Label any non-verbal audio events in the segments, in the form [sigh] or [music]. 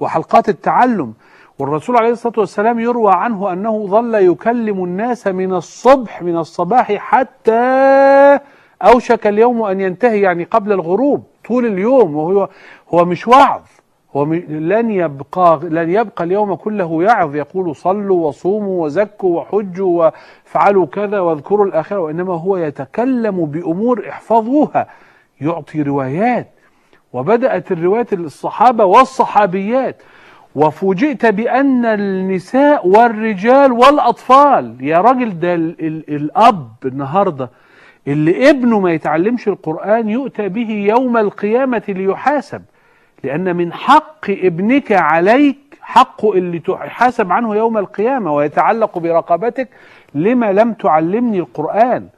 وحلقات التعلم والرسول عليه الصلاة والسلام يروى عنه أنه ظل يكلم الناس من الصبح من الصباح حتى أوشك اليوم أن ينتهي يعني قبل الغروب طول اليوم. وهو هو مش وعظ. هو لن يبقى لن يبقى اليوم كله يعظ. يقول صلوا وصوموا وزكوا وحجوا وافعلوا كذا واذكروا الآخرة. وإنما هو يتكلم بأمور احفظوها. يعطي روايات. وبدأت الروايات الصحابة والصحابيات. وفوجئت بأن النساء والرجال والأطفال يا راجل ده ال ال الأب النهاردة اللي ابنه ما يتعلمش القرآن يؤتى به يوم القيامة ليحاسب. لأن من حق ابنك عليك حقه اللي تحاسب عنه يوم القيامة ويتعلق برقبتك لما لم تعلمني القرآن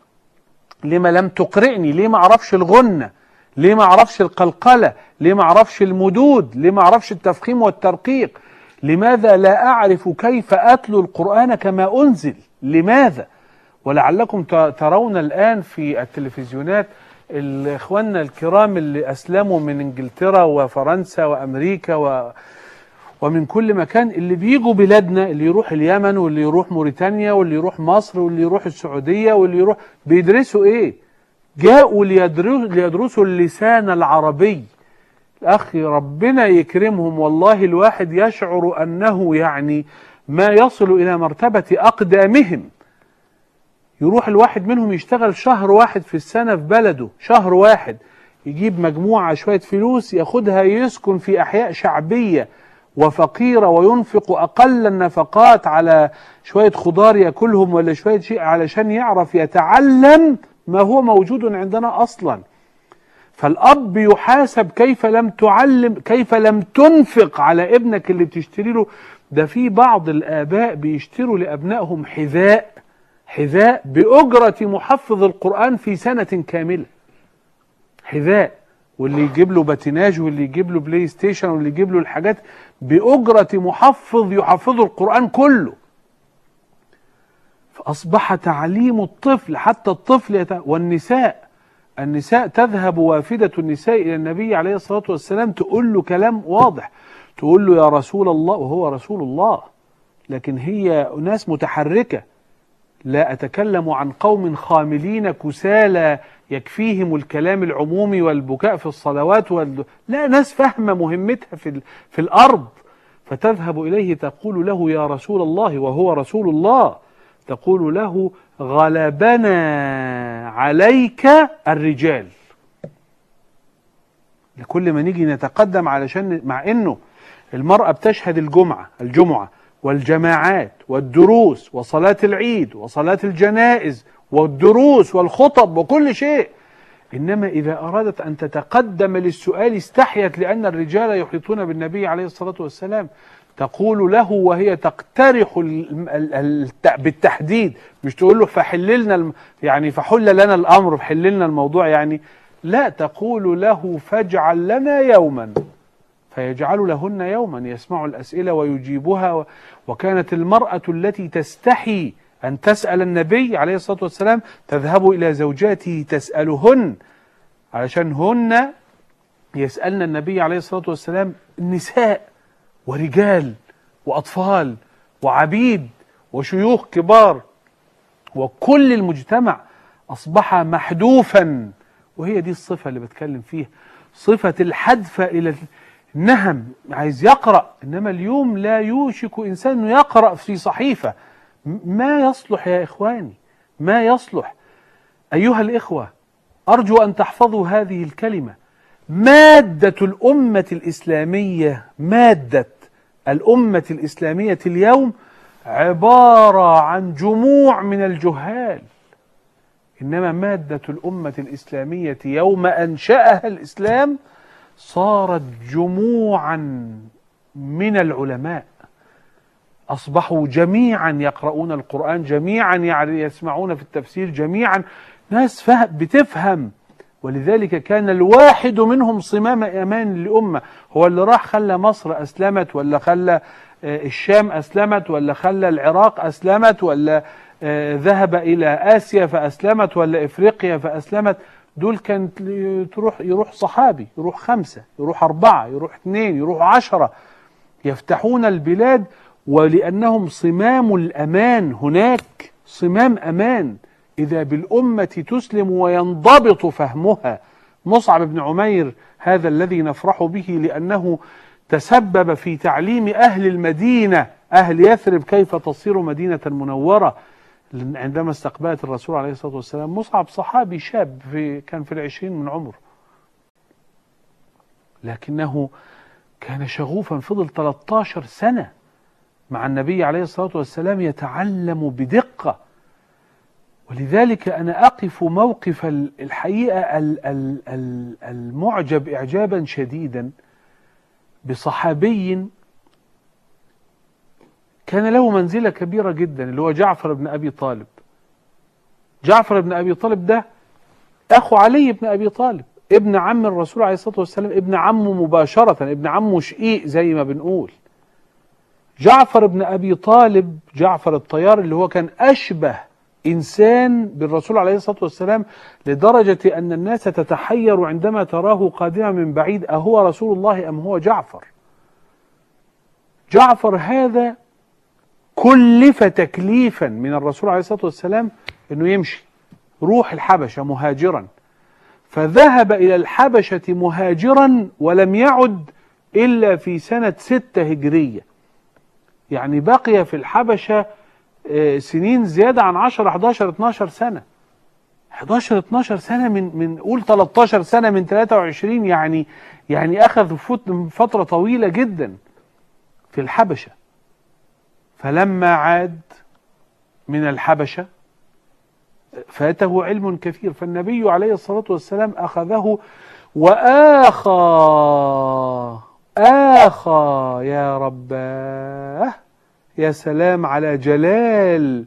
لما لم تقرئني ليه ما أعرفش الغنة؟ ليه ما أعرفش القلقلة؟ ليه ما أعرفش المدود؟ ليه ما أعرفش التفخيم والترقيق؟ لماذا لا اعرف كيف اتلو القرآن كما انزل؟ لماذا؟ ولعلكم ترون الآن في التلفزيونات اخواننا الكرام اللي أسلموا من إنجلترا وفرنسا وأمريكا و ومن كل مكان اللي بيجوا بلادنا اللي يروح اليمن واللي يروح موريتانيا واللي يروح مصر واللي يروح السعودية واللي يروح بيدرسوا إيه؟ جاءوا ليدرسوا, اللسان العربي. أخي ربنا يكرمهم. والله الواحد يشعر أنه يعني ما يصل إلى مرتبة أقدامهم. يروح الواحد منهم يشتغل شهر واحد في السنة في بلده. شهر واحد. يجيب مجموعة شوية فلوس ياخدها يسكن في أحياء شعبية وفقيرة وينفق أقل النفقات على شوية خضار يأكلهم ولا شوية شيء علشان يعرف يتعلم ما هو موجود عندنا أصلا. فالأب يحاسب كيف لم تعلم كيف لم تنفق على ابنك اللي بتشتري له. ده في بعض الآباء بيشتروا لأبنائهم حذاء حذاء بأجرة محفظ القرآن في سنة كاملة. حذاء واللي يجيب له patinage واللي يجيب له بلاي ستيشن واللي يجيب له الحاجات بأجرة محفظ يحفظ القرآن كله. فأصبح تعليم الطفل حتى الطفل يت... والنساء النساء تذهب وافدة النساء إلى النبي عليه الصلاة والسلام تقول له كلام واضح. تقول له يا رسول الله وهو رسول الله. لكن هي ناس متحركة. لا أتكلم عن قوم خاملين كسالى يكفيهم الكلام العمومي والبكاء في الصلوات وال... لا ناس فاهمة مهمتها في, ال... في الأرض. فتذهب إليه تقول له يا رسول الله وهو رسول الله. تقول له غلبنا عليك الرجال. لكل ما نيجي نتقدم علشان مع إنه المرأة بتشهد الجمعة الجمعة والجماعات والدروس وصلاة العيد وصلاة الجنائز والدروس والخطب وكل شيء. إنما إذا أرادت أن تتقدم للسؤال استحيت لأن الرجال يحيطون بالنبي عليه الصلاة والسلام. تقول له وهي تقترح ال- ال- ال- بالتحديد مش تقول له فحل لنا يعني فحل لنا الأمر فحل لنا الموضوع يعني. لا تقول له فاجعل لنا يوما. فيجعل لهن يوما يسمع الأسئلة ويجيبها وكانت المرأة التي تستحي أن تسأل النبي عليه الصلاة والسلام تذهب إلى زوجاته تسألهن. علشان هن يسألن النبي عليه الصلاة والسلام نساء. ورجال وأطفال وعبيد وشيوخ كبار وكل المجتمع أصبح محذوفا. وهي دي الصفة اللي بتكلم فيها. صفة الحدفة إلى النهم عايز يقرأ. إنما اليوم لا يوشك إنسان يقرأ في صحيفة. ما يصلح يا إخواني؟ ما يصلح؟ أيها الإخوة أرجو أن تحفظوا هذه الكلمة. مادة الأمة الإسلامية مادة الأمة الإسلامية اليوم عبارة عن جموع من الجهال. إنما مادة الأمة الإسلامية يوم أنشأها الإسلام صارت جموعا من العلماء. أصبحوا جميعا يقرؤون القرآن جميعا يسمعون في التفسير جميعا ناس فهم بتفهم ولذلك كان الواحد منهم صمام أمان لامه هو اللي راح خلى مصر أسلمت ولا خلى آه، الشام أسلمت ولا خلى العراق أسلمت ولا آه، ذهب إلى آسيا فأسلمت ولا إفريقيا فأسلمت. دول كانت تروح يروح صحابي يروح خمسة يروح أربعة يروح اثنين يروح عشرة. يفتحون البلاد ولأنهم صمام الأمان هناك صمام أمان. إذا بالأمة تسلم وينضبط فهمها. مصعب بن عمير هذا الذي نفرح به لأنه تسبب في تعليم أهل المدينة أهل يثرب كيف تصير مدينة منورة. عندما استقبلت الرسول عليه الصلاة والسلام مصعب صحابي شاب في كان في العشرين من عمره لكنه كان شغوفا فضل 13 سنة مع النبي عليه الصلاة والسلام يتعلم بدقة. ولذلك أنا أقف موقف الحقيقة المعجب إعجابا شديدا بصحابي كان له منزلة كبيرة جدا اللي هو جعفر بن أبي طالب. جعفر بن أبي طالب ده أخو علي بن أبي طالب ابن عم الرسول عليه الصلاة والسلام ابن عمه مباشرة ابن عمه شقيق زي ما بنقول. جعفر بن أبي طالب جعفر الطيار اللي هو كان أشبه إنسان بالرسول عليه الصلاة والسلام لدرجة أن الناس تتحير عندما تراه قادما من بعيد أهو رسول الله أم هو جعفر؟ جعفر هذا كلف تكليفا من الرسول عليه الصلاة والسلام أنه يمشي روح الحبشة مهاجرا. فذهب إلى الحبشة مهاجرا ولم يعد إلا في سنة ستة هجرية. يعني بقي في الحبشة سنين زيادة عن 10 11 12 سنة. 11 12 سنة من من قول 13 سنة من 23 يعني يعني أخذ فترة طويلة جدا في الحبشة. فلما عاد من الحبشة فاته علم كثير. فالنبي عليه الصلاة والسلام أخذه وآخى آخى يا رباه. يا سلام على جلال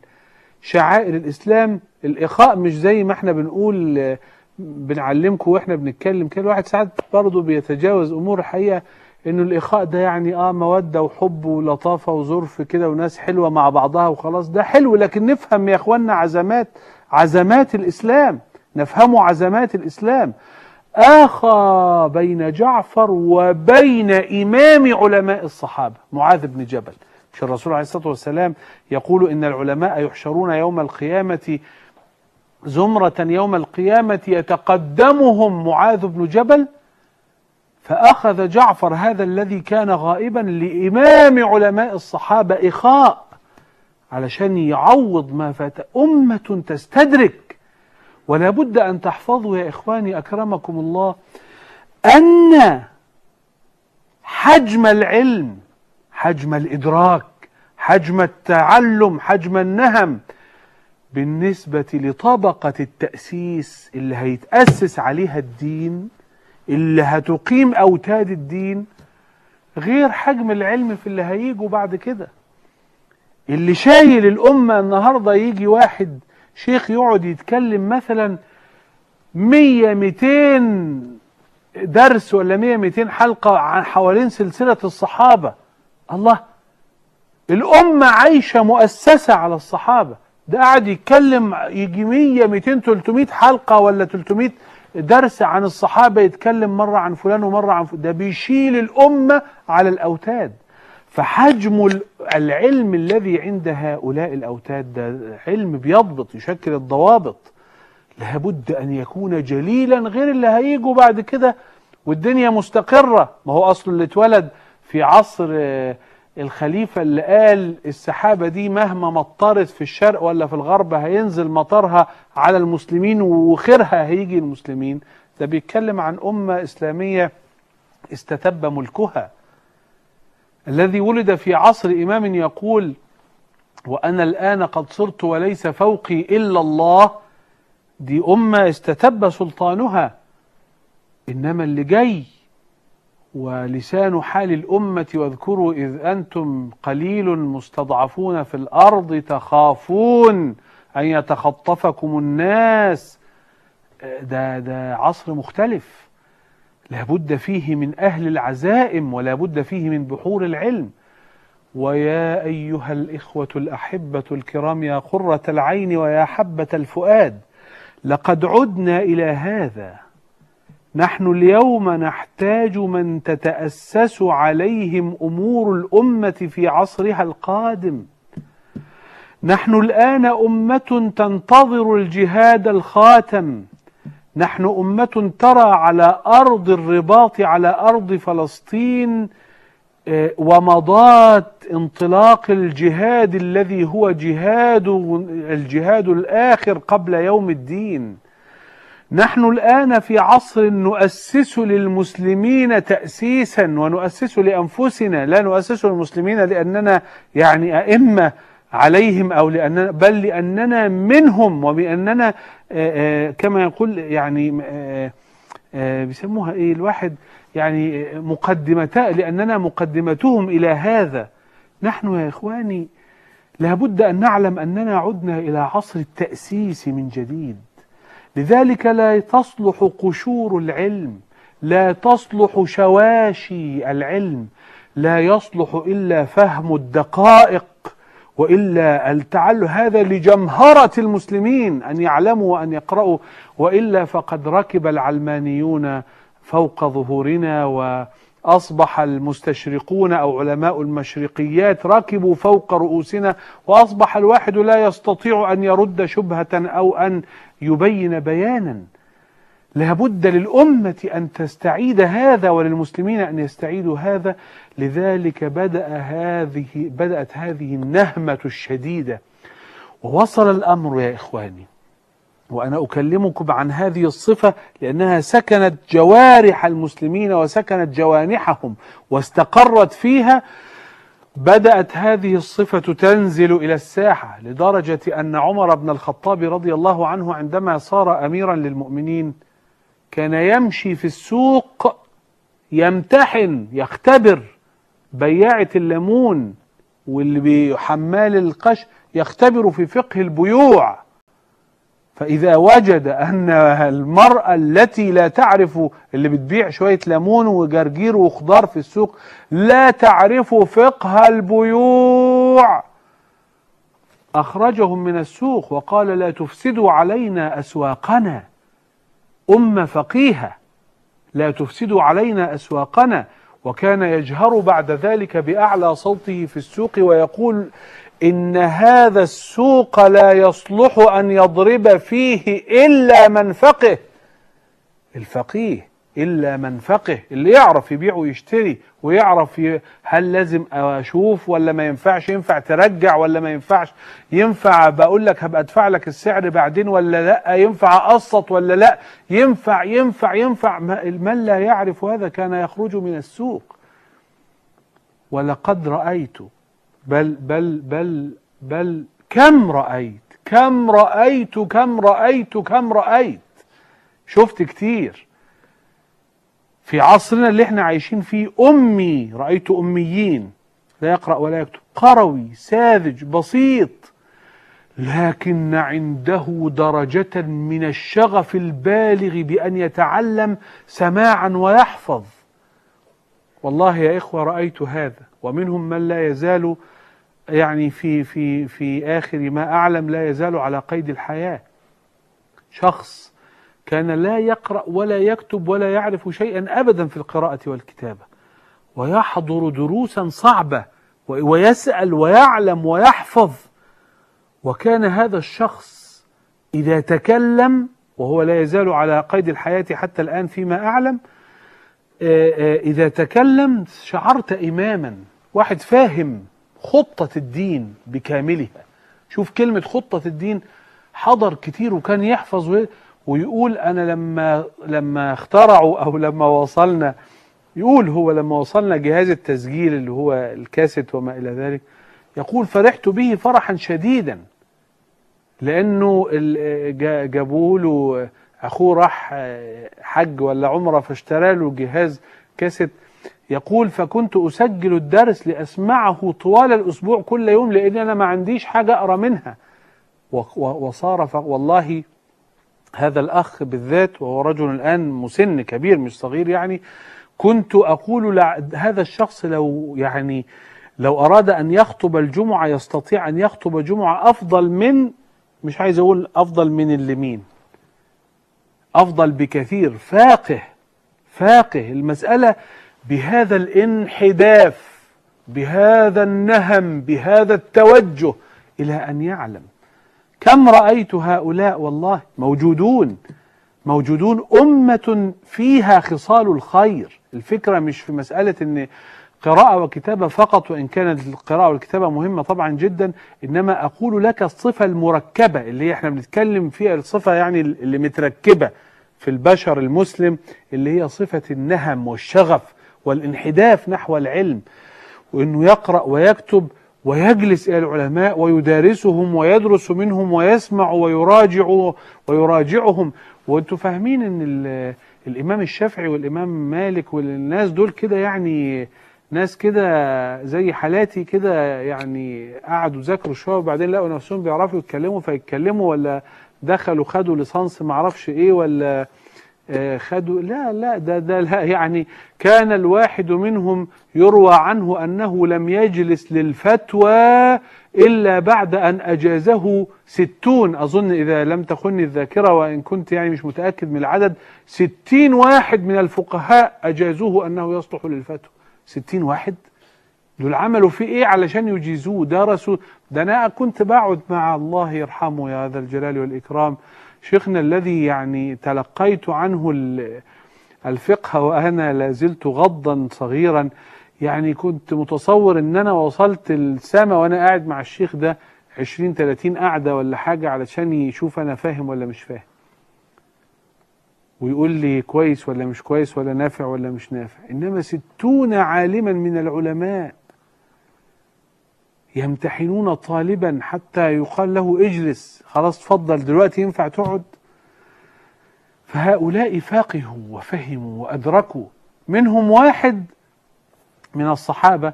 شعائر الإسلام. الإخاء مش زي ما إحنا بنقول بنعلمكم وإحنا بنتكلم كده. الواحد ساعات برضه بيتجاوز أمور الحقيقة انه الإخاء ده يعني آه مودة وحب ولطافة وظرف كده وناس حلوة مع بعضها وخلاص. ده حلو لكن نفهم يا اخوانا عزمات عزمات الإسلام. نفهموا عزمات الإسلام. آخى بين جعفر وبين إمام علماء الصحابة معاذ بن جبل. مش الرسول عليه الصلاة والسلام يقول إن العلماء يحشرون يوم القيامة زمرة يوم القيامة يتقدمهم معاذ بن جبل فأخذ جعفر هذا الذي كان غائبا لإمام علماء الصحابة إخاء علشان يعوض ما فات أمة تستدرك. ولا بد أن تحفظوا يا إخواني أكرمكم الله أن حجم العلم حجم الإدراك حجم التعلم حجم النهم بالنسبة لطبقة التأسيس اللي هيتأسس عليها الدين اللي هتقيم أوتاد الدين غير حجم العلم في اللي هيجوا بعد كده. اللي شايل الأمة النهاردة يجي واحد شيخ يقعد يتكلم مثلا مية ميتين درس ولا مية ميتين حلقة عن حوالين سلسلة الصحابة الله. الأمة عايشة مؤسسة على الصحابة. ده قاعد يتكلم يجي مية ميتين تلتمية حلقة ولا تلتمية درس عن الصحابة يتكلم مرة عن فلان ومرة عن فلان ده بيشيل الأمة على الأوتاد. فحجم العلم الذي عند هؤلاء الأوتاد ده علم بيضبط يشكل الضوابط. لابد أن يكون جليلا غير اللي هيجوا بعد كده والدنيا مستقرة. ما هو أصل اللي اتولد في عصر الخليفة اللي قال السحابة دي مهما مطرت في الشرق ولا في الغرب هينزل مطرها على المسلمين وخيرها هيجي المسلمين. ده بيتكلم عن أمة إسلامية استتب ملكها. الذي ولد في عصر إمام يقول وأنا الآن قد صرت وليس فوقي إلا الله. دي أمة استتب سلطانها. إنما اللي جاي ولسان حال الأمة واذكروا إذ أنتم قليل مستضعفون في الأرض تخافون أن يتخطفكم الناس. ده, ده عصر مختلف. لابد فيه من أهل العزائم ولا بد فيه من بحور العلم. ويا أيها الإخوة الأحبة الكرام يا قرة العين ويا حبة الفؤاد لقد عدنا إلى هذا. نحن اليوم نحتاج من تتأسس عليهم أمور الأمة في عصرها القادم. نحن الآن أمة تنتظر الجهاد الخاتم. نحن أمة ترى على أرض الرباط على أرض فلسطين آه، ومضات انطلاق الجهاد الذي هو جهاد الجهاد الآخر قبل يوم الدين. نحن الآن في عصر نؤسس للمسلمين تأسيسا ونؤسس لأنفسنا لا نؤسس للمسلمين لأننا يعني أئمة عليهم أو لأننا بل لأننا منهم وبأننا كما يقول يعني بيسموها إيه الواحد؟ يعني مقدمتا لأننا مقدمتهم إلى هذا. نحن يا إخواني لابد أن نعلم أننا عدنا إلى عصر التأسيس من جديد. لذلك لا تصلح قشور العلم لا تصلح شواشي العلم لا يصلح إلا فهم الدقائق وإلا التعلم. هذا لجمهرة المسلمين أن يعلموا وأن يقرأوا وإلا فقد ركب العلمانيون فوق ظهورنا وأصبح المستشرقون أو علماء المشرقيات ركبوا فوق رؤوسنا وأصبح الواحد لا يستطيع أن يرد شبهة أو أن يبين بيانا. لابد للأمة أن تستعيد هذا وللمسلمين أن يستعيدوا هذا. لذلك بدأ هذه بدأت هذه النهمة الشديدة. ووصل الأمر يا إخواني. وأنا أكلمكم عن هذه الصفة لأنها سكنت جوارح المسلمين وسكنت جوانحهم واستقرت فيها. بدأت هذه الصفة تنزل إلى الساحة لدرجة أن عمر بن الخطاب رضي الله عنه عندما صار أميرا للمؤمنين كان يمشي في السوق يمتحن يختبر بياعة الليمون واللي بحمال القش يختبر في فقه البيوع. فإذا وجد أن المرأة التي لا تعرف اللي بتبيع شوية ليمون وجرجير وخضار في السوق لا تعرف فقه البيوع. أخرجهم من السوق وقال لا تفسدوا علينا أسواقنا. أمة فقيهة لا تفسدوا علينا أسواقنا. وكان يجهر بعد ذلك بأعلى صوته في السوق ويقول إن هذا السوق لا يصلح أن يضرب فيه إلا من فقه الفقيه إلا من فقه اللي يعرف يبيع ويشتري ويعرف. هل لازم أشوف ولا ما ينفعش ينفع ترجع ولا ما ينفعش ينفع بقول لك هبقى أدفع لك السعر بعدين ولا لأ ينفع أقسط ولا لأ ينفع ينفع ينفع من لا يعرف هذا كان يخرج من السوق ولقد رأيت بل بل بل بل كم رأيت؟ كم رأيت؟ كم رأيت؟ كم رأيت؟ شفت كتير. في عصرنا اللي إحنا عايشين فيه أمي رأيت أميين. لا يقرأ ولا يكتب. قروي ساذج بسيط. لكن عنده درجة من الشغف البالغ بأن يتعلم سماعا ويحفظ. والله يا إخوة رأيت هذا. ومنهم من لا يزال يعني في في في آخر ما أعلم لا يزال على قيد الحياة. شخص كان لا يقرأ ولا يكتب ولا يعرف شيئا أبدا في القراءة والكتابة ويحضر دروسا صعبة ويسأل ويعلم ويحفظ. وكان هذا الشخص إذا تكلم وهو لا يزال على قيد الحياة حتى الآن فيما أعلم إذا تكلم شعرت إماما. واحد فاهم خطة الدين بكاملها. شوف كلمة خطة الدين حضر كتير وكان يحفظ ويقول أنا لما لما اخترعوا أو لما وصلنا يقول هو لما وصلنا جهاز التسجيل اللي هو الكاسيت وما إلى ذلك يقول فرحت به فرحا شديدا لأنه جابوا له أخوه راح حج ولا عمرة فاشترى له جهاز كاسيت يقول فكنت أسجل الدرس لأسمعه طوال الأسبوع كل يوم لأن أنا ما عنديش حاجة أقرأ منها. وصار والله هذا الأخ بالذات وهو رجل الآن مسن كبير مش صغير يعني كنت أقول هذا الشخص لو يعني لو أراد أن يخطب الجمعة يستطيع أن يخطب جمعة أفضل من مش عايز أقول أفضل من اللي مين أفضل بكثير فاقه فاقه. المسألة بهذا الانحداف بهذا النهم بهذا التوجه إلى أن يعلم. كم رأيت هؤلاء والله موجودون موجودون أمة فيها خصال الخير. الفكرة مش في مسألة أن قراءة وكتابة فقط وإن كانت القراءة والكتابة مهمة طبعا جدا إنما أقول لك الصفة المركبة اللي إحنا بنتكلم فيها الصفة يعني اللي متركبة في البشر المسلم اللي هي صفة النهم والشغف. والانحداف نحو العلم وإنه يقرأ ويكتب ويجلس إلى العلماء ويدارسهم ويدرس منهم ويسمع ويراجع ويراجعهم. وأنتم فاهمين إن الإمام الشافعي والإمام مالك والناس دول كده يعني ناس كده زي حالاتي كده يعني قعدوا ذاكروا شوية وبعدين لقوا نفسهم بيعرفوا يتكلموا فيتكلموا ولا دخلوا خدوا ليسانس معرفش إيه ولا خدوا لا لا ده ده لا يعني كان الواحد منهم يروى عنه أنه لم يجلس للفتوى إلا بعد أن أجازه ستون. أظن إذا لم تخني الذاكرة وإن كنت يعني مش متأكد من العدد ستين واحد من الفقهاء أجازوه أنه يصلح للفتوى. ستين واحد؟ دول عملوا فيه إيه علشان يجيزوه؟ درسوا ده أنا كنت بقعد مع الله يرحمه يا ذا الجلال والإكرام. شيخنا الذي يعني تلقيت عنه الفقه وأنا لازلت غضا صغيرا يعني كنت متصور إن أنا وصلت السما وأنا قاعد مع الشيخ ده 20 30 قعدة ولا حاجة علشان يشوف أنا فاهم ولا مش فاهم. ويقول لي كويس ولا مش كويس ولا نافع ولا مش نافع. إنما ستون عالما من العلماء يمتحنون طالبا حتى يقال له اجلس. خلاص تفضل دلوقتي ينفع تقعد؟ فهؤلاء فقهوا وفهموا وأدركوا. منهم واحد من الصحابة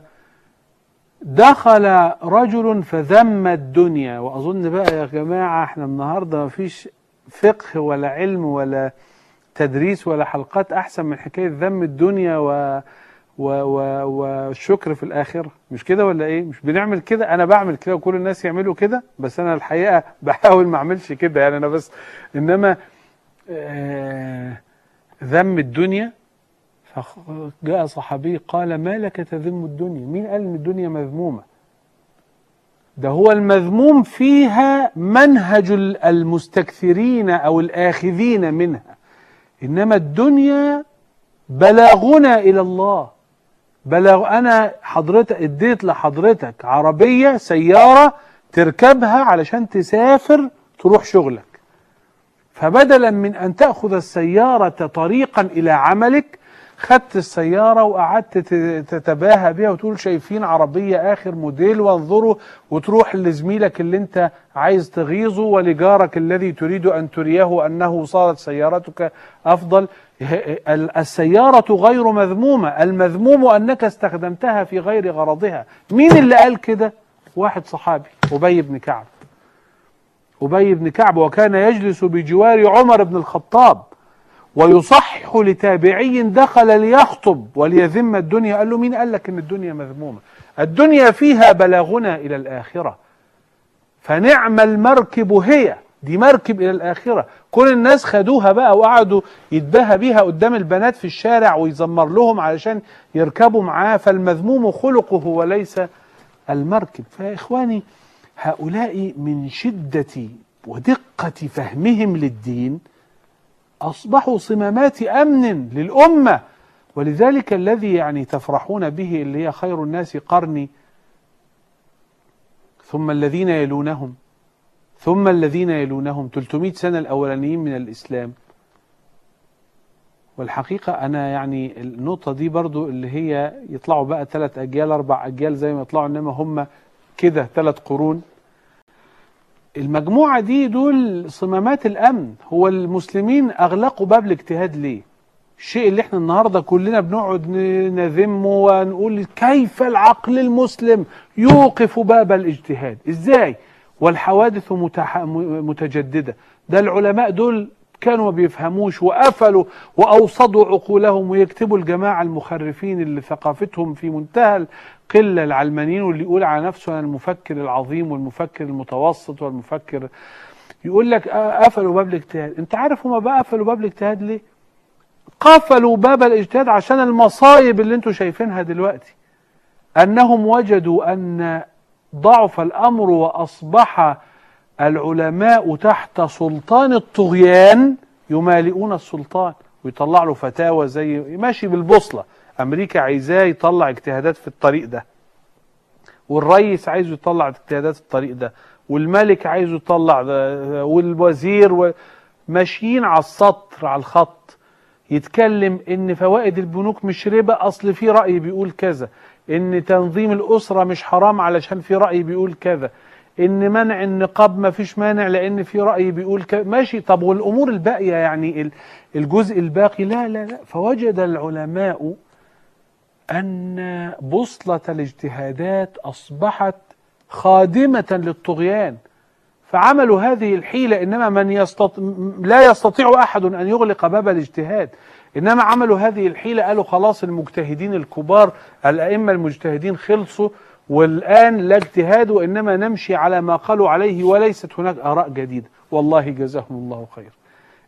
دخل رجل فذم الدنيا. وأظن بقى يا جماعة إحنا النهاردة ما فيش فقه ولا علم ولا تدريس ولا حلقات أحسن من حكاية ذم الدنيا و والشكر في الاخره مش كده ولا إيه؟ مش بنعمل كده. أنا بعمل كده وكل الناس يعملوا كده بس أنا الحقيقة [laughs] بحاول ما أعملش كده يعني أنا بس. إنما آه ذم الدنيا فجاء صحابي قال ما لك تذم الدنيا؟ مين قال إن الدنيا مذمومة؟ ده هو المذموم فيها منهج المستكثرين أو الآخذين منها. إنما الدنيا بلاغنا إلى الله. بلاغ أنا حضرتك اديت لحضرتك عربية سيارة تركبها علشان تسافر تروح شغلك. فبدلا من أن تأخذ السيارة طريقا إلى عملك خدت السيارة وقعدت تتباهى بيها وتقول شايفين عربية آخر موديل وانظروا وتروح لزميلك اللي أنت عايز تغيظه ولجارك الذي تريد أن تريه أنه صارت سيارتك أفضل. السيارة غير مذمومة. المذموم أنك استخدمتها في غير غرضها. مين اللي قال كده؟ واحد صحابي أبي بن كعب. أبي بن كعب وكان يجلس بجوار عمر بن الخطاب ويصحح لتابعي دخل ليخطب وليذم الدنيا. قال له مين قال لك إن الدنيا مذمومة؟ الدنيا فيها بلاغنا إلى الآخرة. فنعم المركب هي. دي مركب إلى الآخرة. كل الناس خدوها بقى وقعدوا يتباهى بيها قدام البنات في الشارع ويزمر لهم علشان يركبوا معاه فالمذموم خلقه وليس المركب. فيا اخواني هؤلاء من شدة ودقة فهمهم للدين أصبحوا صمامات أمن للأمة. ولذلك الذي يعني تفرحون به اللي هي خير الناس قرني ثم الذين يلونهم. ثم الذين يلونهم 300 سنة الأولانيين من الإسلام. والحقيقة أنا يعني النقطة دي برضو اللي هي يطلعوا بقى ثلاث أجيال أربع أجيال زي ما يطلعوا إنما هم كده ثلاث قرون. المجموعة دي دول صمامات الأمن. هو المسلمين أغلقوا باب الاجتهاد ليه؟ الشيء اللي إحنا النهاردة كلنا بنقعد نذمه ونقول كيف العقل المسلم يوقف باب الاجتهاد؟ إزاي؟ والحوادث. متجددة. ده العلماء دول كانوا ما بيفهموش وقفلوا وأوصدوا عقولهم ويكتبوا الجماعة المخرفين اللي ثقافتهم في منتهى قلة العلمانيين واللي يقول على نفسه أنا المفكر العظيم والمفكر المتوسط والمفكر. يقول لك قفلوا باب الاجتهاد. أنت عارف هما بقى قفلوا باب الاجتهاد ليه؟ قفلوا باب الاجتهاد عشان المصايب اللي أنتوا شايفينها دلوقتي. أنهم وجدوا أن ضعف الأمر وأصبح العلماء تحت سلطان الطغيان يمالئون السلطان ويطلع له فتاوى زي ماشي بالبوصلة. أمريكا عايزاه يطلع اجتهادات في الطريق ده. والرئيس عايزه يطلع اجتهادات في الطريق ده. والملك عايزه يطلع والوزير و... ماشيين على السطر على الخط. يتكلم إن فوائد البنوك مش ربا أصل في رأي بيقول كذا. إن تنظيم الأسرة مش حرام علشان في رأي بيقول كذا. إن منع النقاب ما فيش مانع لأن في رأي بيقول كذا. ماشي. طب والأمور الباقية يعني الجزء الباقي؟ لا لا لا. فوجد العلماء أن بوصلة الاجتهادات أصبحت خادمة للطغيان. فعملوا هذه الحيلة إنما من يستط... لا يستطيع أحد أن يغلق باب الاجتهاد. إنما عملوا هذه الحيلة قالوا خلاص المجتهدين الكبار الأئمة المجتهدين خلصوا والآن لا اجتهاد وإنما نمشي على ما قالوا عليه وليست هناك آراء جديدة. والله جزاهم الله خير.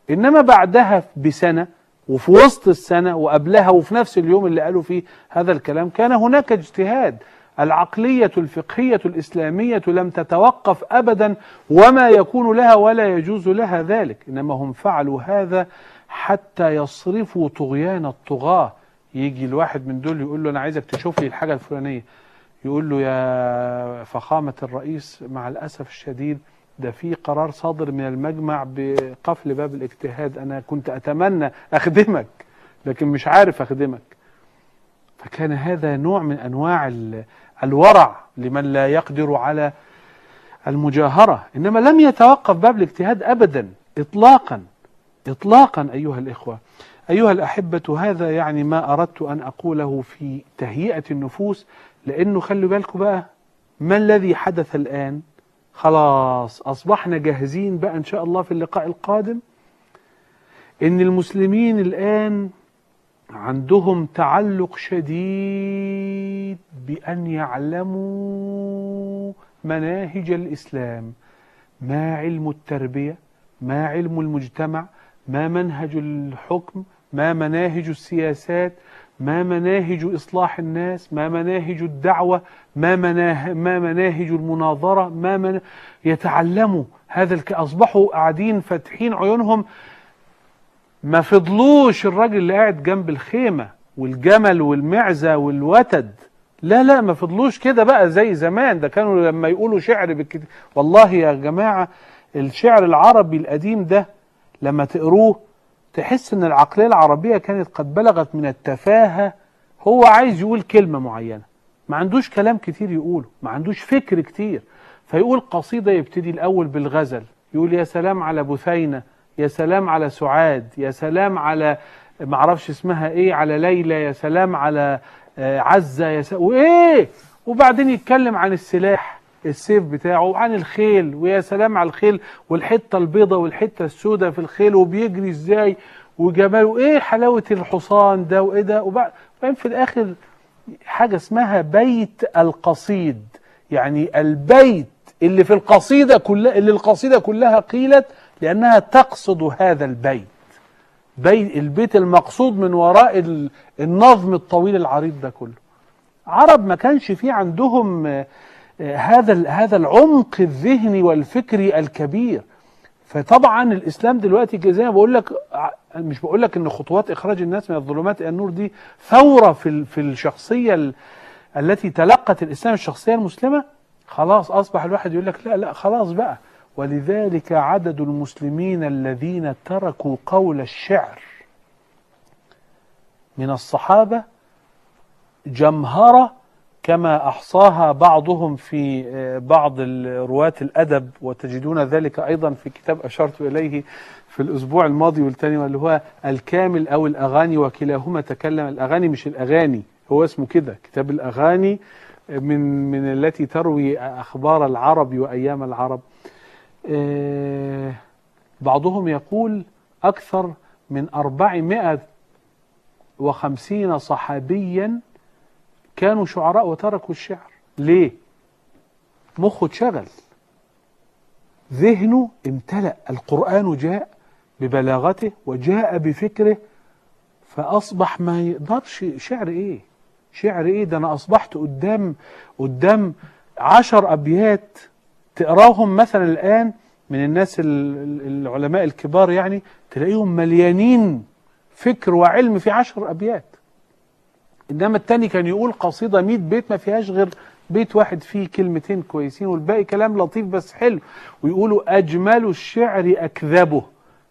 إنما بعدها بسنة وفي وسط السنة وقبلها وفي نفس اليوم اللي قالوا فيه هذا الكلام كان هناك اجتهاد. العقلية الفقهية الإسلامية لم تتوقف أبدا وما يكون لها ولا يجوز لها ذلك. إنما هم فعلوا هذا حتى يصرفوا طغيان الطغاة. يجي الواحد من دول يقول له أنا عايزك تشوف لي الحاجة الفلانية. يقول له يا فخامة الرئيس مع الأسف الشديد ده في قرار صادر من المجمع بقفل باب الاجتهاد. أنا كنت أتمنى أخدمك لكن مش عارف أخدمك. فكان هذا نوع من أنواع الورع لمن لا يقدر على المجاهرة. إنما لم يتوقف باب الاجتهاد أبدا إطلاقا إطلاقا أيها الإخوة. أيها الأحبة هذا يعني ما أردت أن أقوله في تهيئة النفوس لأنه خلوا بالكم بقى ما الذي حدث الآن؟ خلاص أصبحنا جاهزين بقى إن شاء الله في اللقاء القادم. إن المسلمين الآن عندهم تعلق شديد بأن يعلموا مناهج الإسلام ما علم التربية ما علم المجتمع ما منهج الحكم ما مناهج السياسات ما مناهج إصلاح الناس ما مناهج الدعوة ما, مناه ما مناهج المناظرة ما من يتعلموا هذا. أصبحوا قاعدين فاتحين عيونهم ما فضلوش الراجل اللي قاعد جنب الخيمة والجمل والمعزة والوتد. لا لا ما فضلوش كده بقى زي زمان. ده كانوا لما يقولوا شعر بالكتاب والله يا جماعة الشعر العربي القديم ده لما تقروه تحس إن العقلية العربية كانت قد بلغت من التفاهة. هو عايز يقول كلمة معينة. ما عندوش كلام كتير يقوله ما عندوش فكر كتير. فيقول قصيدة يبتدي الأول بالغزل يقول يا سلام على بثينة يا سلام على سعاد يا سلام على معرفش اسمها إيه على ليلى يا سلام على عزة يا سلام وإيه؟ وبعدين يتكلم عن السلاح السيف بتاعه وعن الخيل ويا سلام على الخيل والحتة البيضة والحتة السوداء في الخيل وبيجري إزاي وجماله إيه حلاوة الحصان ده وإيه ده؟ وبعدين في الآخر حاجة اسمها بيت القصيد يعني البيت اللي في القصيدة كلها اللي القصيدة كلها قيلت لأنها تقصد هذا البيت. بيت البيت المقصود من وراء النظم الطويل العريض ده كله. عرب ما كانش فيه عندهم هذا هذا العمق الذهني والفكري الكبير. فطبعا الإسلام دلوقتي زي ما بقول لك مش بقول لك إن خطوات إخراج الناس من الظلمات إلى النور دي ثورة في في الشخصية التي تلقت الإسلام الشخصية المسلمة؟ خلاص أصبح الواحد يقول لك لا لا خلاص بقى. ولذلك عدد المسلمين الذين تركوا قول الشعر من الصحابة جمهرة كما أحصاها بعضهم في بعض رواة الأدب وتجدون ذلك أيضا في كتاب أشرت إليه في الأسبوع الماضي والتاني واللي هو الكامل أو الأغاني وكلاهما تكلم الأغاني مش الأغاني هو اسمه كده كتاب الأغاني من من التي تروي أخبار العرب وأيام العرب. آه بعضهم يقول أكثر من أربعمائة وخمسين صحابيا كانوا شعراء وتركوا الشعر. ليه؟ مخه اتشغل. ذهنه امتلأ. القرآن جاء ببلاغته وجاء بفكره فأصبح ما يقدرش شعر إيه؟ شعر إيه؟ ده أنا أصبحت قدام قدام عشر أبيات تقراهم مثلا الآن من الناس ال- ال- العلماء الكبار يعني تلاقيهم مليانين فكر وعلم في عشر أبيات. إنما التاني كان يقول قصيدة 100 بيت ما فيهاش غير بيت واحد فيه كلمتين كويسين والباقي كلام لطيف بس حلو. ويقولوا أجمل الشعر أكذبه.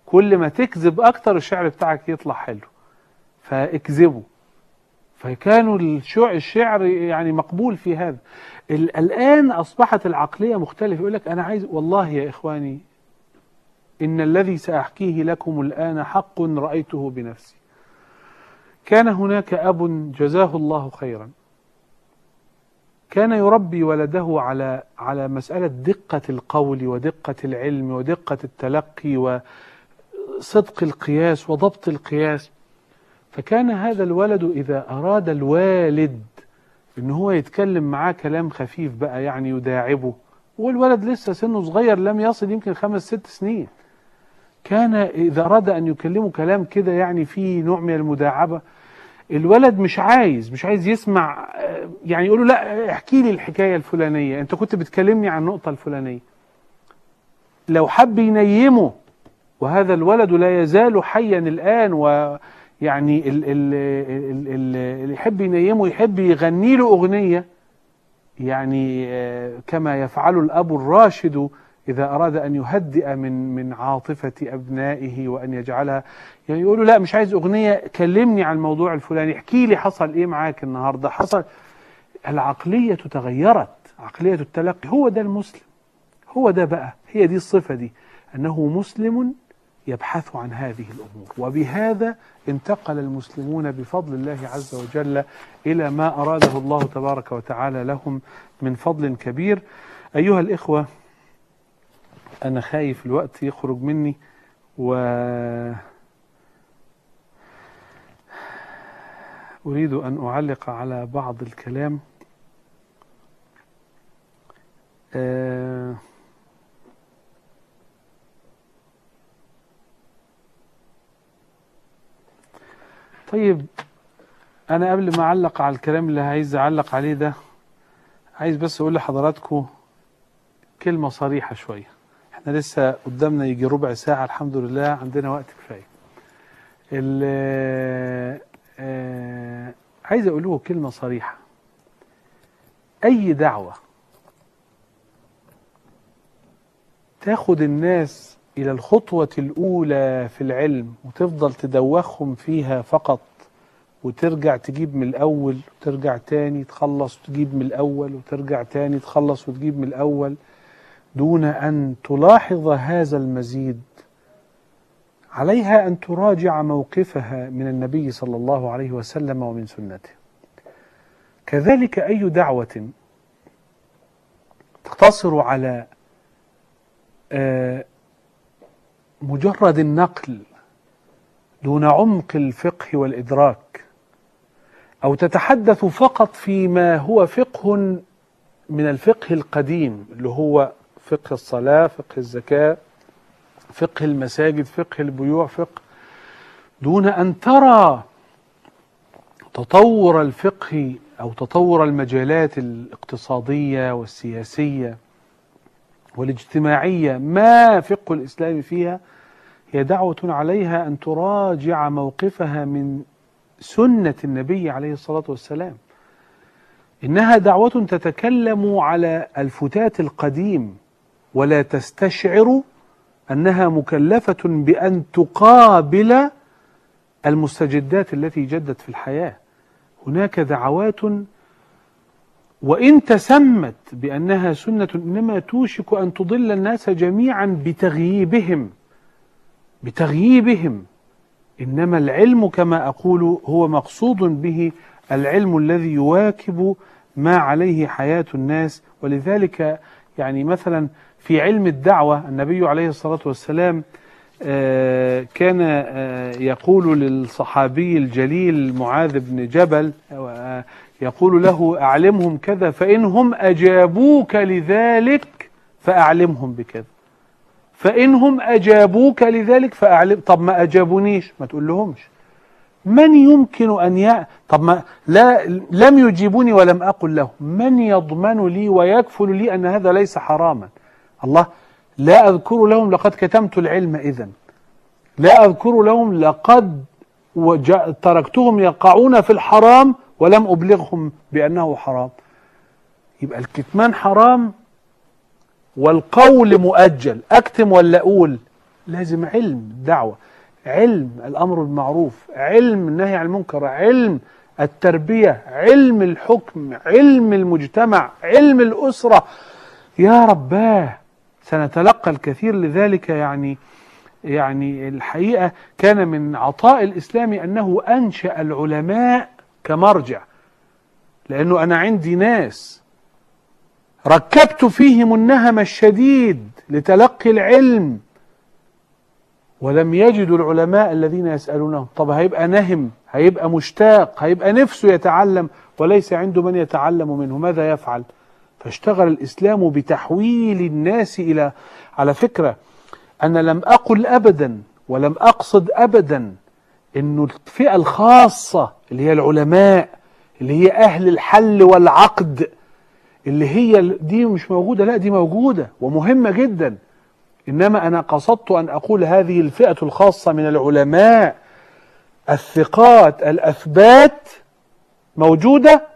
كل ما تكذب أكتر الشعر بتاعك يطلع حلو. فاكذبوا. فكانوا الشع- الشعر يعني مقبول في هذا. الآن أصبحت العقلية مختلفة. يقول لك أنا عايز والله يا إخواني إن الذي سأحكيه لكم الآن حق رأيته بنفسي. كان هناك أب جزاه الله خيرا. كان يربي ولده على على مسألة دقة القول ودقة العلم ودقة التلقي وصدق القياس وضبط القياس. فكان هذا الولد إذا أراد الوالد إن هو يتكلم معاه كلام خفيف بقى يعني يداعبه. والولد لسه سنه صغير لم يصل يمكن خمس ست سنين. كان إذا أراد أن يكلمه كلام كده يعني فيه نوع من المداعبة الولد مش عايز مش عايز يسمع يعني يقول له لا احكي لي الحكاية الفلانية. أنت كنت بتكلمني عن النقطة الفلانية. لو حب ينيمه وهذا الولد لا يزال حيا الآن ويعني ال- اللي يحب ينيمه يحب يغني له أغنية يعني آه، كما يفعل الأب الراشد إذا أراد أن يهدئ من من عاطفة أبنائه وأن يجعلها. يعني يقولوا لا مش عايز أغنية كلمني عن الموضوع الفلاني احكي لي حصل إيه معاك النهاردة حصل. العقلية تغيرت عقلية التلقي. هو ده المسلم هو ده بقى هي دي الصفة دي أنه مسلم يبحث عن هذه الأمور. وبهذا انتقل المسلمون بفضل الله عز وجل إلى ما أراده الله تبارك وتعالى لهم من فضل كبير. أيها الإخوة أنا خايف الوقت يخرج مني و أريد أن أعلق على بعض الكلام طيب أنا قبل ما أعلق على الكلام اللي عايز أعلق عليه ده عايز بس أقول لحضراتكم كلمة صريحة شوية. إحنا لسه قدامنا يجي ربع ساعة الحمد لله عندنا وقت كفاية. ال- آه، عايز أقول له كلمة صريحة. أي دعوة تاخد الناس إلى الخطوة الأولى في العلم وتفضل تدوخهم فيها فقط وترجع تجيب من الأول وترجع تاني تخلص وتجيب من الأول وترجع تاني تخلص وتجيب من الأول دون أن تلاحظ هذا المزيد. عليها أن تراجع موقفها من النبي صلى الله عليه وسلم ومن سنته. كذلك أي دعوة تقتصر على آه، مجرد النقل دون عمق الفقه والإدراك أو تتحدث فقط فيما هو فقه من الفقه القديم اللي هو فقه الصلاة فقه الزكاة فقه المساجد فقه البيوع فقه دون أن ترى تطور الفقه أو تطور المجالات الاقتصادية والسياسية. والاجتماعية ما فقه الإسلام فيها هي دعوة عليها أن تراجع موقفها من سنة النبي عليه الصلاة والسلام. إنها دعوة تتكلم على الفتات القديم ولا تستشعر أنها مكلفة بأن تقابل المستجدات التي جدت في الحياة. هناك دعوات وإن تسمت بأنها سنة إنما توشك أن تضل الناس جميعا بتغييبهم بتغييبهم. إنما العلم كما أقول هو مقصود به العلم الذي يواكب ما عليه حياة الناس. ولذلك يعني مثلا في علم الدعوة النبي عليه الصلاة والسلام آه، كان آه، يقول للصحابي الجليل معاذ بن جبل آه، يقول له أعلمهم كذا فإنهم أجابوك لذلك فأعلمهم بكذا. فإنهم أجابوك لذلك فأعلم طب ما أجابونيش ما تقول لهمش من يمكن أن ي... طب ما لا لم يجيبوني ولم أقل له من يضمن لي ويكفل لي أن هذا ليس حراما؟ الله لا أذكر لهم لقد كتمت العلم إذا. لا أذكر لهم لقد وجا... تركتهم يقعون في الحرام ولم أبلغهم بأنه حرام. يبقى الكتمان حرام والقول مؤجل. أكتم ولا أقول؟ لازم علم دعوة. علم الأمر بالمعروف علم النهي عن المنكر علم التربية علم الحكم علم المجتمع علم الأسرة. يا رباه سنتلقى الكثير لذلك يعني يعني الحقيقة كان من عطاء الإسلام أنه أنشأ العلماء كمرجع لأنه أنا عندي ناس ركبت فيهم النهم الشديد لتلقي العلم ولم يجدوا العلماء الذين يسألونهم. طب هيبقى نهم هيبقى مشتاق هيبقى نفسه يتعلم وليس عنده من يتعلم منه ماذا يفعل؟ فاشتغل الإسلام بتحويل الناس إلى على فكرة أنا لم أقل أبدا ولم أقصد أبدا أنه الفئة الخاصة اللي هي العلماء اللي هي أهل الحل والعقد اللي هي دي مش موجودة لا دي موجودة ومهمة جدا. إنما أنا قصدت أن أقول هذه الفئة الخاصة من العلماء الثقات الأثبات موجودة.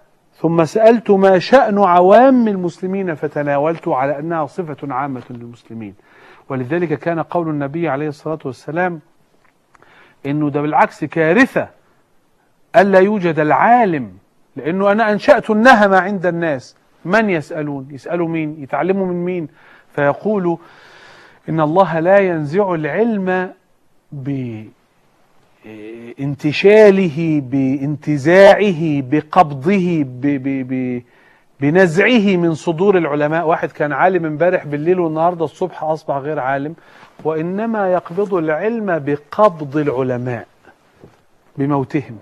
ثم سألت ما شأن عوام المسلمين فتناولت على أنها صفة عامة للمسلمين. ولذلك كان قول النبي عليه الصلاة والسلام إنه ده بالعكس كارثة. ألا يوجد العالم لأنه أنا أنشأت النهم عند الناس. من يسألون؟ يسألوا مين؟ يتعلموا من مين؟ فيقول إن الله لا ينزع العلم بانتشاله بانتزاعه بقبضه ب ب ب بنزعه من صدور العلماء. واحد كان عالم امبارح بالليل والنهاردة الصبح أصبح غير عالم. وإنما يقبض العلم بقبض العلماء بموتهم.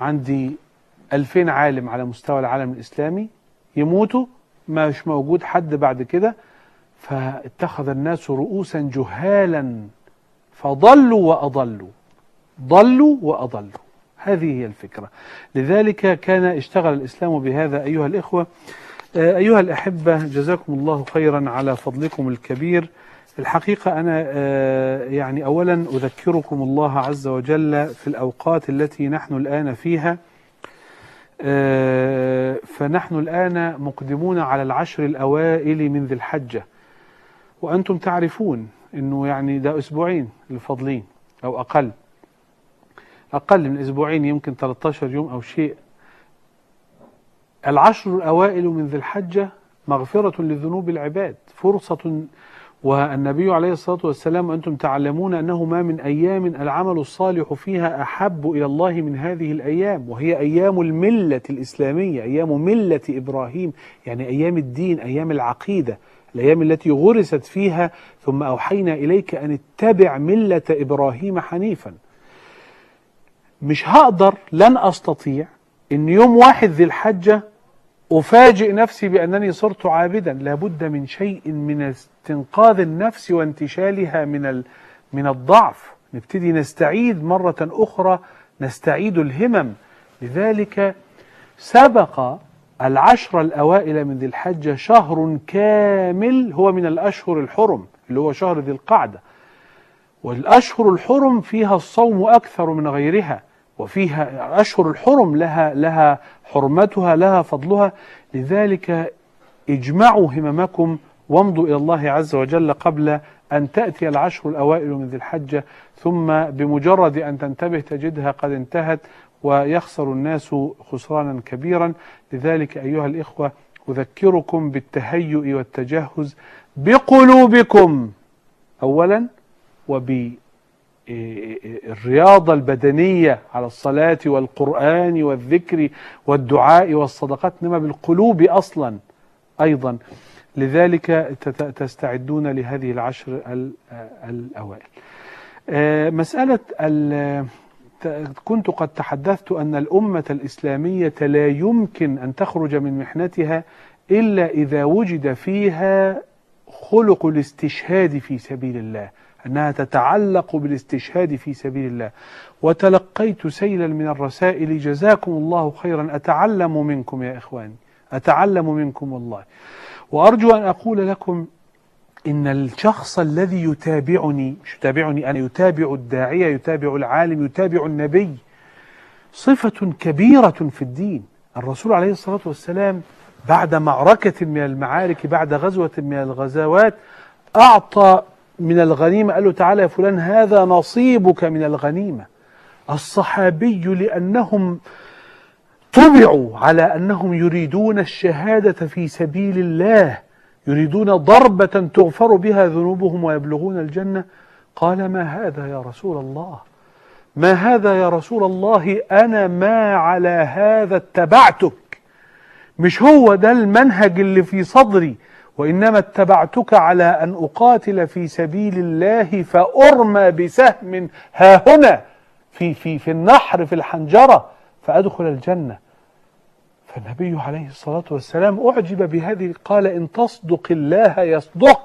عندي ألفين عالم على مستوى العالم الإسلامي يموتوا مش موجود حد بعد كده. فاتخذ الناس رؤوسا جهالا فضلوا وأضلوا ضلوا وأضلوا. هذه هي الفكرة. لذلك كان اشتغل الإسلام بهذا أيها الإخوة. أيها الأحبة جزاكم الله خيرا على فضلكم الكبير. الحقيقة أنا يعني أولا أذكركم الله عز وجل في الأوقات التي نحن الآن فيها. فنحن الآن مقدمون على العشر الأوائل من ذي الحجة. وأنتم تعرفون أنه يعني ده أسبوعين الفضلين أو أقل. أقل من أسبوعين يمكن 13 يوم أو شيء. العشر الأوائل من ذي الحجة مغفرة لذنوب العباد فرصة والنبي عليه الصلاة والسلام أنتم تعلمون أنه ما من أيام العمل الصالح فيها أحب إلى الله من هذه الأيام وهي أيام الملة الإسلامية أيام ملة إبراهيم يعني أيام الدين أيام العقيدة الأيام التي غرست فيها. ثم أوحينا إليك أن اتبع ملة إبراهيم حنيفا. مش هقدر لن أستطيع أن يوم واحد ذي الحجة أفاجئ نفسي بأنني صرت عابدا. لابد من شيء من استنقاذ النفس وانتشالها من من الضعف. نبتدي نستعيد مرة أخرى نستعيد الهمم. لذلك سبق العشر الأوائل من ذي الحجة شهر كامل هو من الأشهر الحرم اللي هو شهر ذي القعدة. والأشهر الحرم فيها الصوم أكثر من غيرها. وفيها أشهر الحرم لها لها حرمتها لها فضلها. لذلك اجمعوا هممكم وامضوا إلى الله عز وجل قبل أن تأتي العشر الأوائل من ذي الحجة ثم بمجرد أن تنتبه تجدها قد انتهت ويخسر الناس خسرانا كبيرا. لذلك أيها الإخوة أذكركم بالتهيؤ والتجهز بقلوبكم أولا وب الرياضة البدنية على الصلاة والقرآن والذكر والدعاء والصدقات إنما بالقلوب أصلا أيضا. لذلك تستعدون لهذه العشر الأوائل. مسألة كنت قد تحدثت أن الأمة الإسلامية لا يمكن أن تخرج من محنتها إلا إذا وجد فيها خلق الاستشهاد في سبيل الله. أنها تتعلق بالاستشهاد في سبيل الله. وتلقيت سيلا من الرسائل جزاكم الله خيرا أتعلم منكم يا إخواني أتعلم منكم والله. وأرجو أن أقول لكم إن الشخص الذي يتابعني مش يتابعني أنا يتابع الداعية يتابع العالم يتابع النبي صفة كبيرة في الدين. الرسول عليه الصلاة والسلام بعد معركة من المعارك بعد غزوة من الغزوات أعطى من الغنيمة قال له تعالى يا فلان هذا نصيبك من الغنيمة. الصحابي لأنهم طبعوا على أنهم يريدون الشهادة في سبيل الله يريدون ضربة تغفر بها ذنوبهم ويبلغون الجنة. قال ما هذا يا رسول الله؟ ما هذا يا رسول الله؟ أنا ما على هذا اتبعتك. مش هو ده المنهج اللي في صدري. وإنما اتبعتك على أن أقاتل في سبيل الله فأرمى بسهم. ها هنا في, في, في النحر في الحنجرة فأدخل الجنة. فالنبي عليه الصلاة والسلام أعجب بهذه قال إن تصدق الله يصدق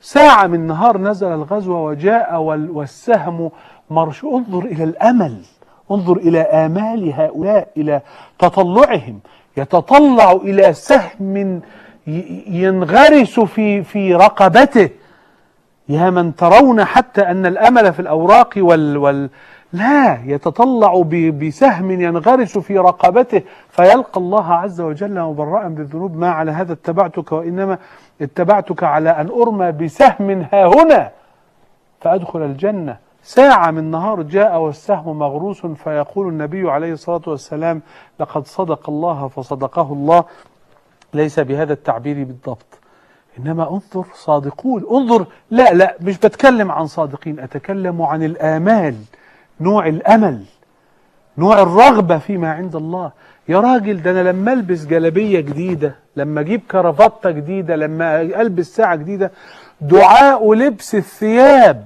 ساعة من نهار نزل الغزو وجاء والسهم مرش انظر إلى الأمل انظر إلى آمال هؤلاء إلى تطلعهم. يتطلع إلى سهم ينغرس في في رقبته. يا من ترون حتى أن الأمل في الأوراق وال, وال لا يتطلع بسهم ينغرس في رقبته. فيلقى الله عز وجل مبرأ بالذنوب. ما على هذا اتبعتك وإنما اتبعتك على أن أرمى بسهم ها هنا. فأدخل الجنة. ساعة من نهار جاء والسهم مغروس. فيقول النبي عليه الصلاة والسلام لقد صدق الله فصدقه الله. ليس بهذا التعبير بالضبط. إنما انظر صادقون. انظر لا لا مش بتكلم عن صادقين أتكلم عن الآمال نوع الأمل نوع الرغبة فيما عند الله. يا راجل ده أنا لما ألبس جلبية جديدة لما أجيب كرافتة جديدة لما ألبس ساعة جديدة دعاء لبس الثياب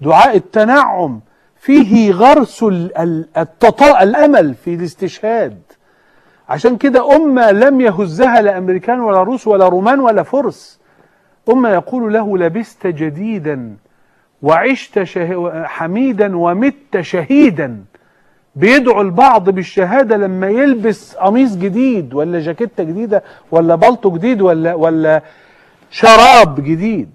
دعاء التنعم فيه غرس. الأمل في الاستشهاد. عشان كده أمة لم يهزها لا أمريكان ولا روس ولا رومان ولا فرس. أمة يقول له لبست جديدا وعشت. حميدا ومت شهيدا. بيدعو البعض بالشهادة لما يلبس قميص جديد ولا جاكيتة جديدة ولا بلطو جديد ولا ولا شراب جديد.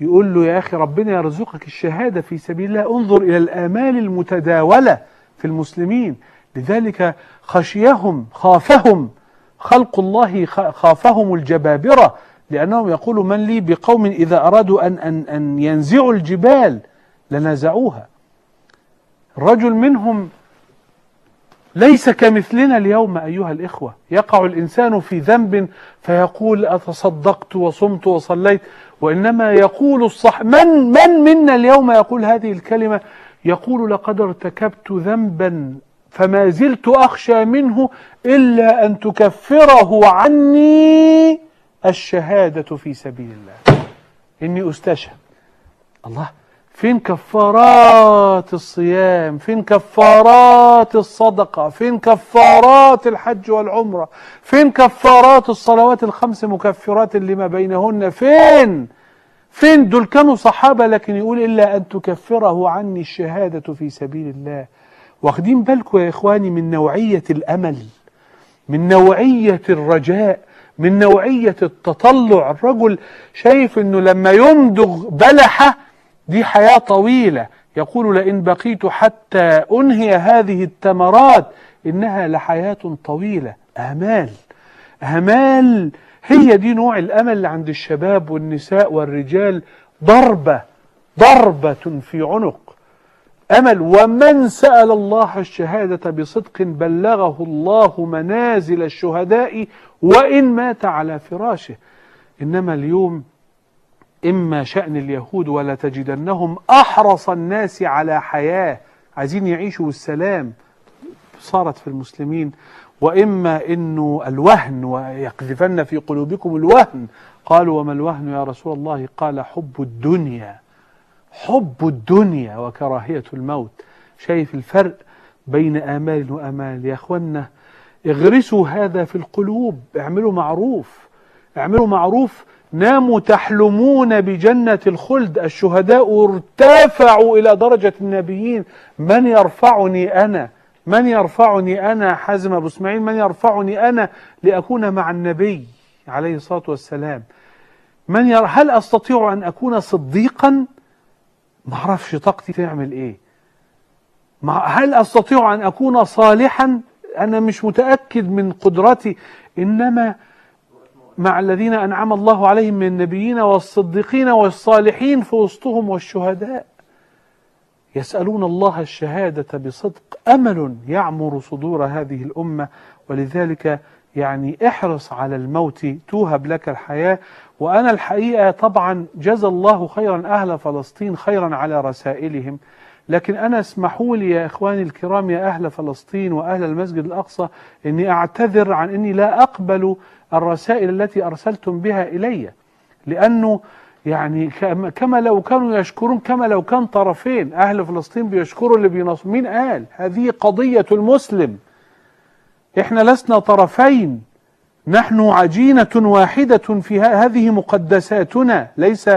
يقول له يا أخي ربنا يرزقك الشهادة في سبيل الله. انظر إلى الآمال المتداولة في المسلمين. لذلك خشيهم خافهم خلق الله خافهم الجبابرة لأنهم يقولوا من لي بقوم إذا أرادوا أن, أن, أن ينزعوا الجبال لنزعوها. الرجل منهم ليس كمثلنا اليوم أيها الإخوة. يقع الإنسان في ذنب فيقول أتصدقت وصمت وصليت وإنما يقول الصح من, من منا اليوم يقول هذه الكلمة؟ يقول لقد ارتكبت ذنبا فما زلت أخشى منه إلا أن تكفره عني الشهادة في سبيل الله. إني أستشهد. الله فين كفارات الصيام؟ فين كفارات الصدقة؟ فين كفارات الحج والعمرة؟ فين كفارات الصلوات الخمس مكفرات اللي ما بينهن؟ فين؟ فين؟ دول كانوا صحابة لكن يقول إلا أن تكفره عني الشهادة في سبيل الله. واخدين بالكم يا إخواني من نوعية الأمل من نوعية الرجاء من نوعية التطلع. الرجل شايف أنه لما يمدغ بلحة دي حياة طويلة. يقول لئن بقيت حتى أنهي هذه التمرات إنها لحياة طويلة. آمال آمال هي دي نوع الأمل اللي عند الشباب والنساء والرجال. ضربة ضربة في عنق. أمل ومن سأل الله الشهادة بصدق بلغه الله منازل الشهداء وإن مات على فراشه. إنما اليوم إما شأن اليهود ولا تجدنهم أحرص الناس على حياة. عايزين يعيشوا بالسلام صارت في المسلمين. وإما إنه الوهن ويقذفن في قلوبكم الوهن. قالوا وما الوهن يا رسول الله؟ قال حب الدنيا. حب الدنيا وكراهية الموت. شايف الفرق بين آمال وأمال. يا أخوانا اغرسوا هذا في القلوب. اعملوا معروف. اعملوا معروف. ناموا تحلمون بجنة الخلد. الشهداء ارتفعوا إلى درجة النبيين. من يرفعني أنا؟ من يرفعني أنا؟ حازم أبو إسماعيل من يرفعني أنا لأكون مع النبي عليه الصلاة والسلام؟ من ير... هل أستطيع أن أكون صديقا؟ ما أعرفش طاقتي تعمل إيه. مع... هل أستطيع أن أكون صالحا؟ أنا مش متأكد من قدرتي. إنما مع الذين أنعم الله عليهم من النبيين والصديقين والصالحين في وسطهم والشهداء. يسألون الله الشهادة بصدق. أمل يعمر صدور هذه الأمة. ولذلك يعني احرص على الموت. توهب لك الحياة. وأنا الحقيقة طبعا جزى الله خيرا أهل فلسطين خيرا على رسائلهم. لكن أنا اسمحوا لي يا إخواني الكرام يا أهل فلسطين وأهل المسجد الأقصى أني أعتذر عن أني لا أقبل الرسائل التي أرسلتم بها إلي. لأنه يعني كما لو كانوا يشكرون كما لو كان طرفين أهل فلسطين بيشكروا اللي بينصروا مين قال؟ هذه قضية المسلم. إحنا لسنا طرفين. نحن عجينة واحدة في هذه مقدساتنا. ليس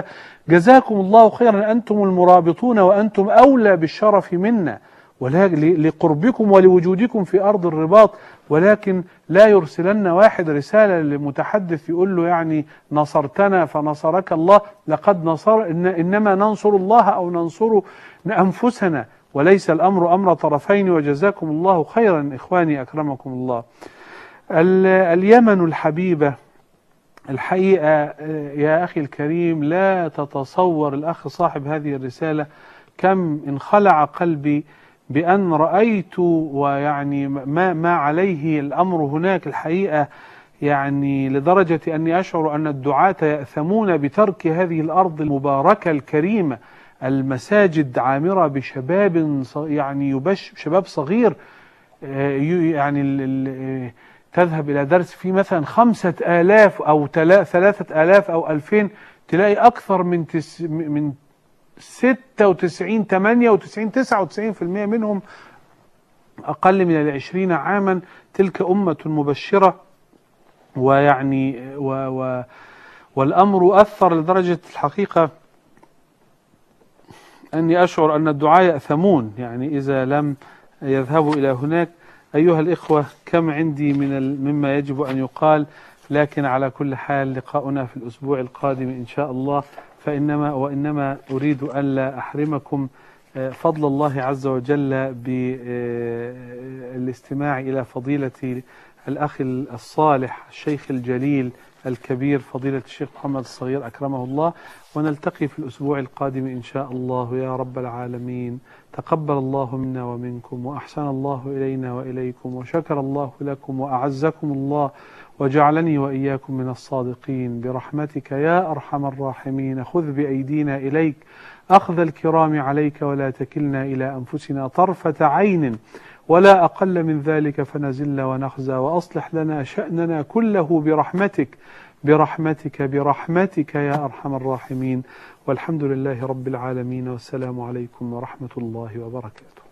جزاكم الله خيرا. أنتم المرابطون وأنتم أولى بالشرف منا. لقربكم ولوجودكم في أرض الرباط. ولكن لا يرسلن واحد رسالة لمتحدث يقول له يعني نصرتنا فنصرك الله. لقد نصر إن إنما ننصر الله أو ننصر أنفسنا. وليس الأمر أمر طرفين. وجزاكم الله خيرا. إخواني أكرمكم الله. اليمن الحبيبة. الحقيقة يا أخي الكريم لا تتصور الأخ صاحب هذه الرسالة كم انخلع قلبي بأن رأيت ويعني ما, ما عليه الأمر هناك. الحقيقة يعني لدرجة أني أشعر أن الدعاة يأثمون بترك هذه الأرض المباركة الكريمة. المساجد عامرة بشباب يعني يبش شباب صغير يعني تذهب إلى درس في مثلا خمسة آلاف أو ثلاثة آلاف أو ألفين تلاقي أكثر من تس من 96 98 99% منهم أقل من العشرين عاما. تلك أمة مبشرة ويعني و و والأمر أثر لدرجة الحقيقة أني أشعر أن الدعاء يأثمون. يعني إذا لم يذهبوا إلى هناك أيها الإخوة كم عندي من مما يجب أن يقال لكن على كل حال لقاؤنا في الأسبوع القادم إن شاء الله. فإنما وإنما أريد ألا أحرمكم فضل الله عز وجل بالاستماع إلى فضيلة الأخ الصالح الشيخ الجليل الكبير فضيلة الشيخ محمد الصغير أكرمه الله ونلتقي في الأسبوع القادم إن شاء الله. يا رب العالمين تقبل الله منا ومنكم وأحسن الله إلينا وإليكم وشكر الله لكم وأعزكم الله وجعلني وإياكم من الصادقين. برحمتك يا أرحم الراحمين خذ بأيدينا إليك أخذ الكرام عليك ولا تكلنا إلى أنفسنا طرفة عين. ولا أقل من ذلك فنزل ونخزى وأصلح لنا شأننا كله برحمتك برحمتك برحمتك يا أرحم الراحمين. والحمد لله رب العالمين والسلام عليكم ورحمة الله وبركاته.